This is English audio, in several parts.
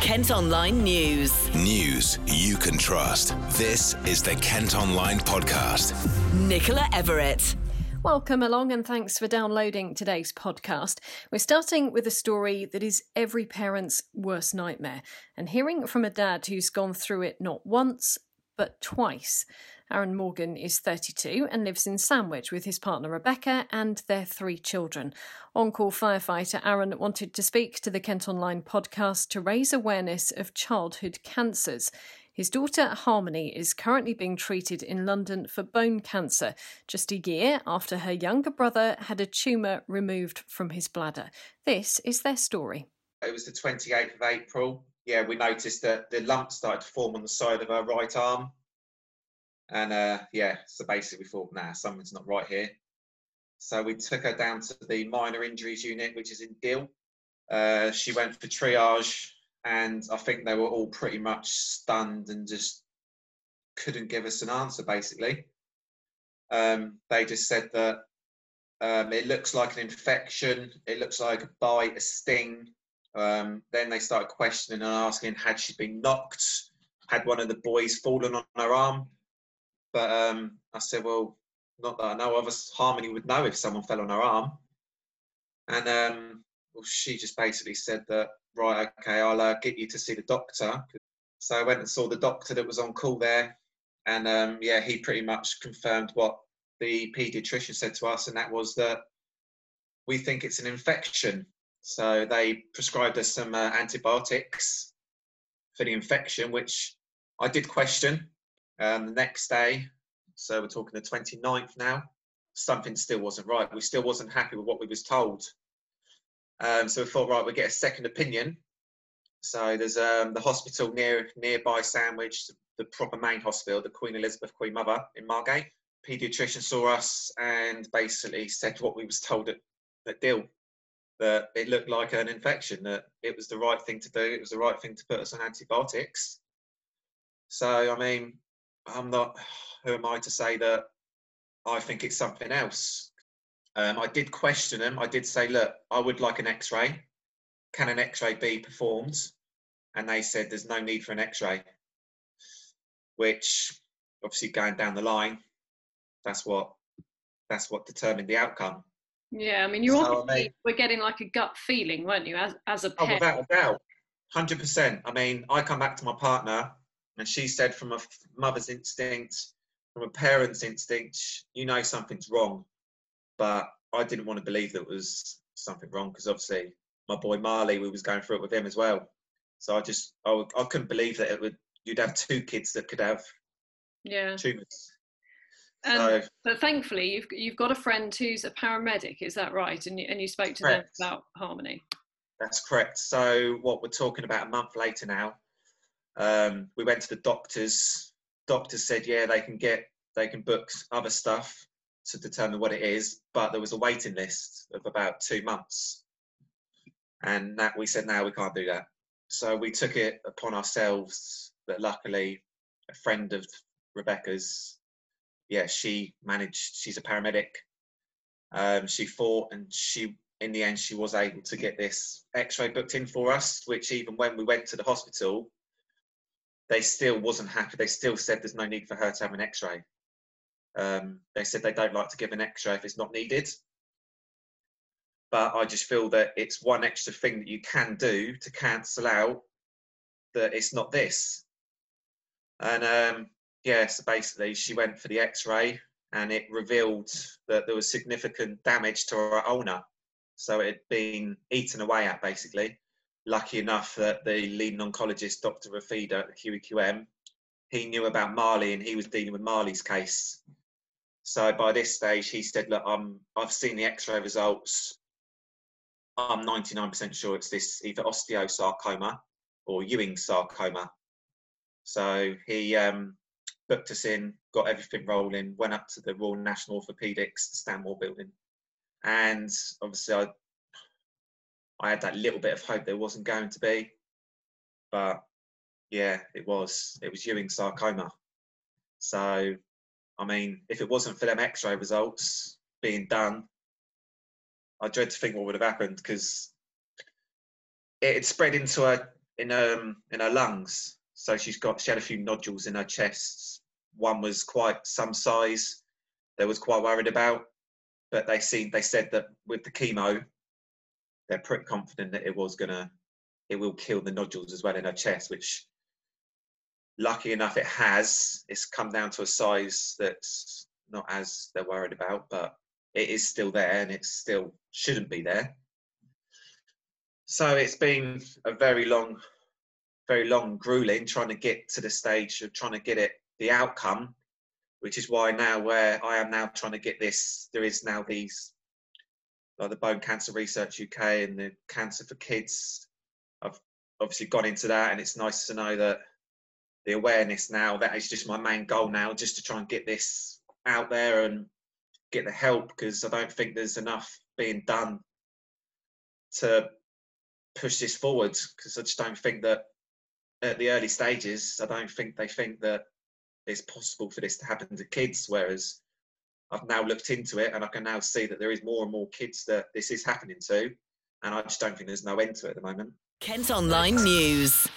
Kent Online News. News you can trust. This is the Kent Online Podcast. Nicola Everett. Welcome along and thanks for downloading today's podcast. We're starting with a story that is every parent's worst nightmare and hearing from a dad who's gone through it not once, but twice. Aaron Morgan is 32 and lives in Sandwich with his partner Rebecca and their three children. On call firefighter Aaron wanted to speak to the Kent Online podcast to raise awareness of childhood cancers. His daughter Harmony is currently being treated in London for bone cancer, just a year after her younger brother had a tumour removed from his bladder. This is their story. It was the 28th of April. Yeah, we noticed that the lump started to form on the side of her right arm. And uh, yeah, so basically we thought, nah, something's not right here. So we took her down to the minor injuries unit, which is in Deal. Uh, she went for triage, and I think they were all pretty much stunned and just couldn't give us an answer, basically. Um, they just said that um, it looks like an infection, it looks like a bite, a sting. Um, then they started questioning and asking, had she been knocked? Had one of the boys fallen on her arm? But um, I said, well, not that I know of. Harmony would know if someone fell on her arm. And um, well, she just basically said that, right, okay, I'll uh, get you to see the doctor. So I went and saw the doctor that was on call there. And um, yeah, he pretty much confirmed what the paediatrician said to us, and that was that we think it's an infection. So they prescribed us some uh, antibiotics for the infection, which I did question. Um, the next day, so we're talking the 29th now, something still wasn't right. We still wasn't happy with what we was told. Um, so we thought, right, we get a second opinion. So there's um, the hospital near nearby Sandwich, the proper main hospital, the Queen Elizabeth Queen Mother in Margate. Pediatrician saw us and basically said what we was told at, at Deal, that it looked like an infection, that it was the right thing to do, it was the right thing to put us on antibiotics. So, I mean, I'm not, who am I to say that I think it's something else? Um, I did question them. I did say, look, I would like an x ray. Can an x ray be performed? And they said there's no need for an x ray, which obviously going down the line, that's what that's what determined the outcome. Yeah, I mean, you so, obviously I mean, were getting like a gut feeling, weren't you, as, as a parent? Oh, without a doubt, hundred percent. I mean, I come back to my partner and she said, from a mother's instinct, from a parent's instinct, you know something's wrong. But I didn't want to believe that was something wrong because obviously my boy Marley, we was going through it with him as well. So I just, I, I couldn't believe that it would, you'd have two kids that could have yeah. tumours. Um, so, but thankfully, you've you've got a friend who's a paramedic. Is that right? And you, and you spoke to correct. them about Harmony. That's correct. So what we're talking about a month later now, um, we went to the doctors. Doctors said, yeah, they can get, they can book other stuff to determine what it is, but there was a waiting list of about two months, and that we said, no, we can't do that. So we took it upon ourselves. But luckily, a friend of Rebecca's, yeah, she managed. She's a paramedic. Um, she fought, and she in the end she was able to get this X-ray booked in for us. Which even when we went to the hospital, they still wasn't happy. They still said there's no need for her to have an X-ray. Um, they said they don't like to give an X-ray if it's not needed. But I just feel that it's one extra thing that you can do to cancel out that it's not this. And um, yeah, so basically she went for the X-ray and it revealed that there was significant damage to her ulna. So it had been eaten away at basically lucky enough that the leading oncologist, Dr. Rafida at QEQM, he knew about Marley and he was dealing with Marley's case. So by this stage, he said, "Look, I'm, I've seen the X-ray results. I'm 99% sure it's this either osteosarcoma or Ewing sarcoma." So he um, booked us in, got everything rolling, went up to the Royal National Orthopaedics, Stanmore building, and obviously I I had that little bit of hope there wasn't going to be, but yeah, it was. It was Ewing sarcoma. So, I mean, if it wasn't for them X-ray results being done, I dread to think what would have happened because it had spread into her in um in her lungs. So she's got she had a few nodules in her chest. One was quite some size. They was quite worried about, but they seen they said that with the chemo, they're pretty confident that it was gonna it will kill the nodules as well in her chest, which lucky enough it has. It's come down to a size that's not as they're worried about, but it is still there and it still shouldn't be there. So it's been a very long, very long grueling trying to get to the stage of trying to get it the outcome, which is why now where I am now trying to get this, there is now these like the Bone Cancer Research UK and the Cancer for Kids. I've obviously gone into that, and it's nice to know that the awareness now that is just my main goal now, just to try and get this out there and get the help because I don't think there's enough being done to push this forward because I just don't think that at the early stages, I don't think they think that it's possible for this to happen to kids. Whereas I've now looked into it and I can now see that there is more and more kids that this is happening to. And I just don't think there's no end to it at the moment. Kent Online News.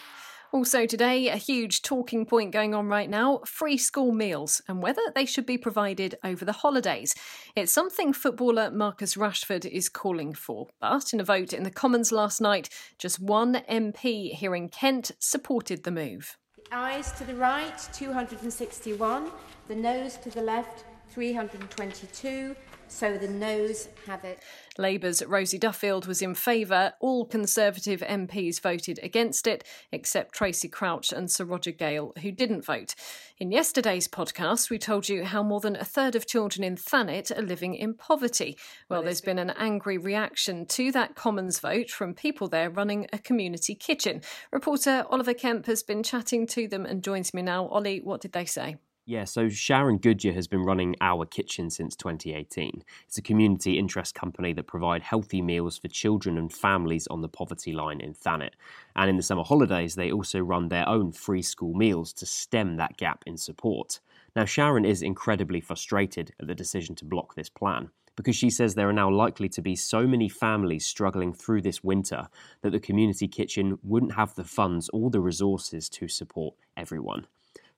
Also, today, a huge talking point going on right now free school meals and whether they should be provided over the holidays. It's something footballer Marcus Rashford is calling for. But in a vote in the Commons last night, just one MP here in Kent supported the move. The ayes to the right, 261. The noes to the left, 322. So the noes have it. Labour's Rosie Duffield was in favour. All Conservative MPs voted against it, except Tracy Crouch and Sir Roger Gale, who didn't vote. In yesterday's podcast, we told you how more than a third of children in Thanet are living in poverty. Well, there's been an angry reaction to that Commons vote from people there running a community kitchen. Reporter Oliver Kemp has been chatting to them and joins me now. Ollie, what did they say? Yeah, so Sharon Goodyear has been running Our Kitchen since 2018. It's a community interest company that provide healthy meals for children and families on the poverty line in Thanet. And in the summer holidays, they also run their own free school meals to stem that gap in support. Now, Sharon is incredibly frustrated at the decision to block this plan because she says there are now likely to be so many families struggling through this winter that the community kitchen wouldn't have the funds or the resources to support everyone.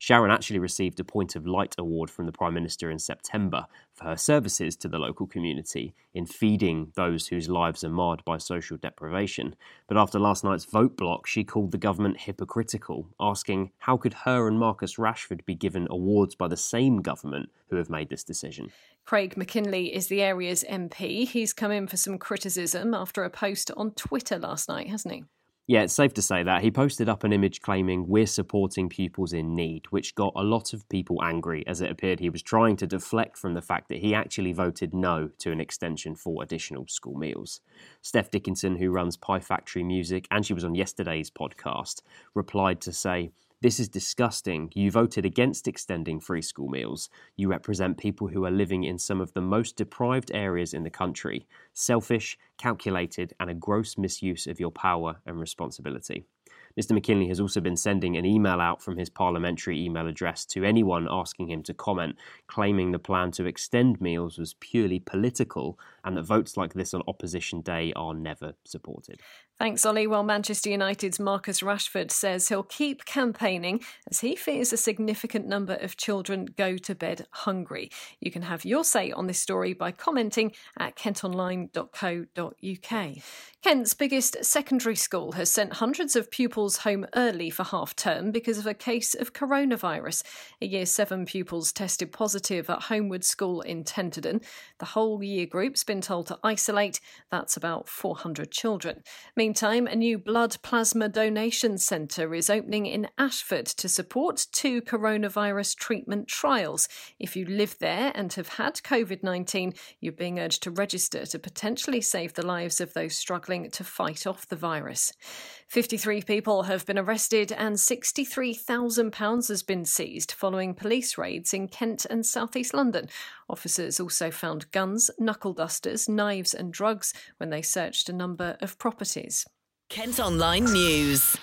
Sharon actually received a Point of Light award from the Prime Minister in September for her services to the local community in feeding those whose lives are marred by social deprivation. But after last night's vote block, she called the government hypocritical, asking how could her and Marcus Rashford be given awards by the same government who have made this decision? Craig Mackinlay is the area's MP. He's come in for some criticism after a post on Twitter last night, hasn't he? Yeah, it's safe to say that. He posted up an image claiming, We're supporting pupils in need, which got a lot of people angry as it appeared he was trying to deflect from the fact that he actually voted no to an extension for additional school meals. Steph Dickinson, who runs Pie Factory Music, and she was on yesterday's podcast, replied to say, this is disgusting. You voted against extending free school meals. You represent people who are living in some of the most deprived areas in the country. Selfish, calculated, and a gross misuse of your power and responsibility. Mr. Mackinlay has also been sending an email out from his parliamentary email address to anyone asking him to comment, claiming the plan to extend meals was purely political and that votes like this on Opposition Day are never supported. Thanks, Ollie. Well, Manchester United's Marcus Rashford says he'll keep campaigning as he fears a significant number of children go to bed hungry. You can have your say on this story by commenting at kentonline.co.uk. Kent's biggest secondary school has sent hundreds of pupils home early for half term because of a case of coronavirus. A year seven pupils tested positive at Homewood School in Tenterden. The whole year group's been told to isolate. That's about 400 children. Meantime, a new blood plasma donation centre is opening in Ashford to support two coronavirus treatment trials. If you live there and have had COVID 19, you're being urged to register to potentially save the lives of those struggling to fight off the virus. 53 people have been arrested and £63,000 has been seized following police raids in Kent and South East London. Officers also found guns, knuckle dusters, knives, and drugs when they searched a number of properties. Kent Online News.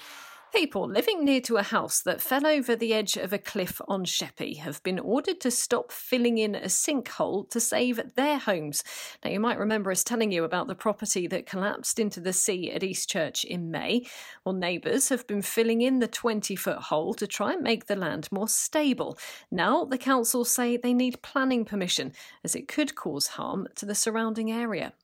People living near to a house that fell over the edge of a cliff on Sheppey have been ordered to stop filling in a sinkhole to save their homes. Now, you might remember us telling you about the property that collapsed into the sea at Eastchurch in May. Well, neighbours have been filling in the 20 foot hole to try and make the land more stable. Now, the council say they need planning permission as it could cause harm to the surrounding area.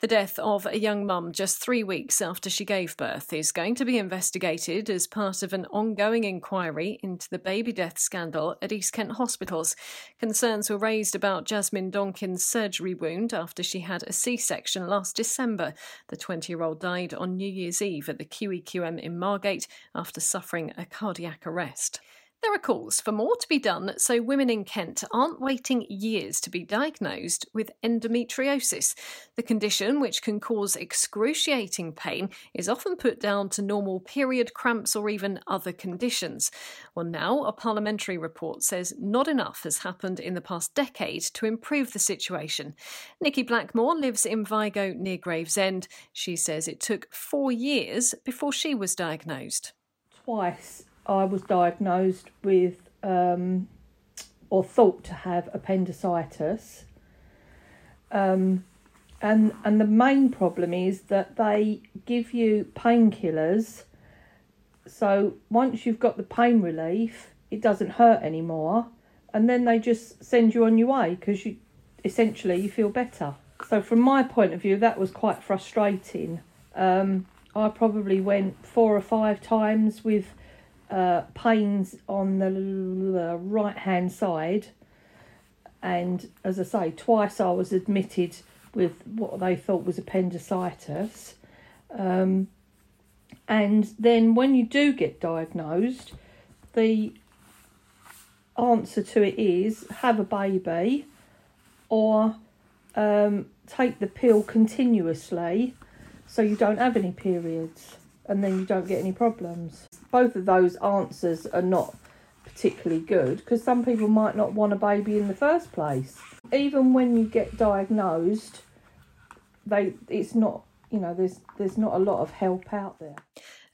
The death of a young mum just three weeks after she gave birth is going to be investigated as part of an ongoing inquiry into the baby death scandal at East Kent hospitals. Concerns were raised about Jasmine Donkin's surgery wound after she had a C section last December. The 20 year old died on New Year's Eve at the QEQM in Margate after suffering a cardiac arrest. There are calls for more to be done so women in Kent aren't waiting years to be diagnosed with endometriosis. The condition, which can cause excruciating pain, is often put down to normal period cramps or even other conditions. Well, now a parliamentary report says not enough has happened in the past decade to improve the situation. Nikki Blackmore lives in Vigo near Gravesend. She says it took four years before she was diagnosed. Twice I was diagnosed with um, or thought to have appendicitis. Um, and and the main problem is that they give you painkillers. So once you've got the pain relief, it doesn't hurt anymore, and then they just send you on your way because you essentially you feel better. So from my point of view, that was quite frustrating. Um, I probably went four or five times with uh, pains on the, right hand side. And as I say, twice I was admitted with what they thought was appendicitis. Um, and then when you do get diagnosed, the answer to it is have a baby or um, take the pill continuously so you don't have any periods and then you don't get any problems. Both of those answers are not particularly good because some people might not want a baby in the first place. Even when you get diagnosed, they it's not you know there's there's not a lot of help out there.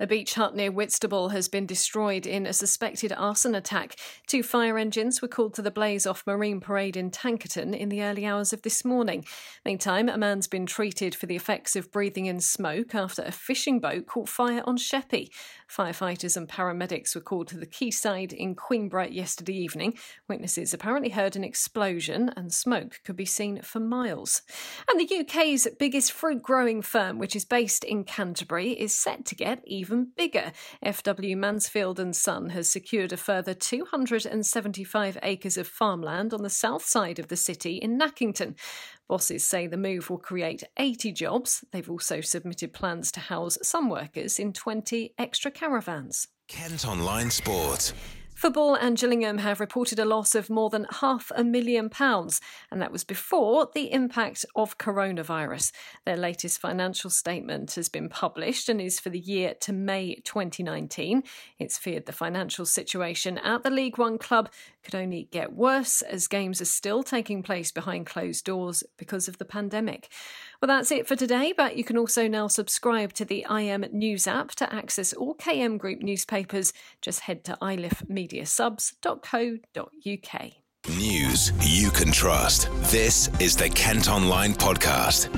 A beach hut near Whitstable has been destroyed in a suspected arson attack. Two fire engines were called to the blaze off Marine Parade in Tankerton in the early hours of this morning. Meantime, a man's been treated for the effects of breathing in smoke after a fishing boat caught fire on Sheppey. Firefighters and paramedics were called to the quayside in Queenborough yesterday evening. Witnesses apparently heard an explosion and smoke could be seen for miles. And the UK's biggest fruit growing firm, which is based in Canterbury, is set to get even even bigger. FW Mansfield and Son has secured a further 275 acres of farmland on the south side of the city in Nackington. Bosses say the move will create 80 jobs. They've also submitted plans to house some workers in 20 extra caravans. Kent Online Sport. Football and Gillingham have reported a loss of more than half a million pounds, and that was before the impact of coronavirus. Their latest financial statement has been published and is for the year to May 2019. It's feared the financial situation at the League One club could only get worse as games are still taking place behind closed doors because of the pandemic. Well, that's it for today, but you can also now subscribe to the IM News app to access all KM Group newspapers. Just head to ilifmediasubs.co.uk. News you can trust. This is the Kent Online Podcast.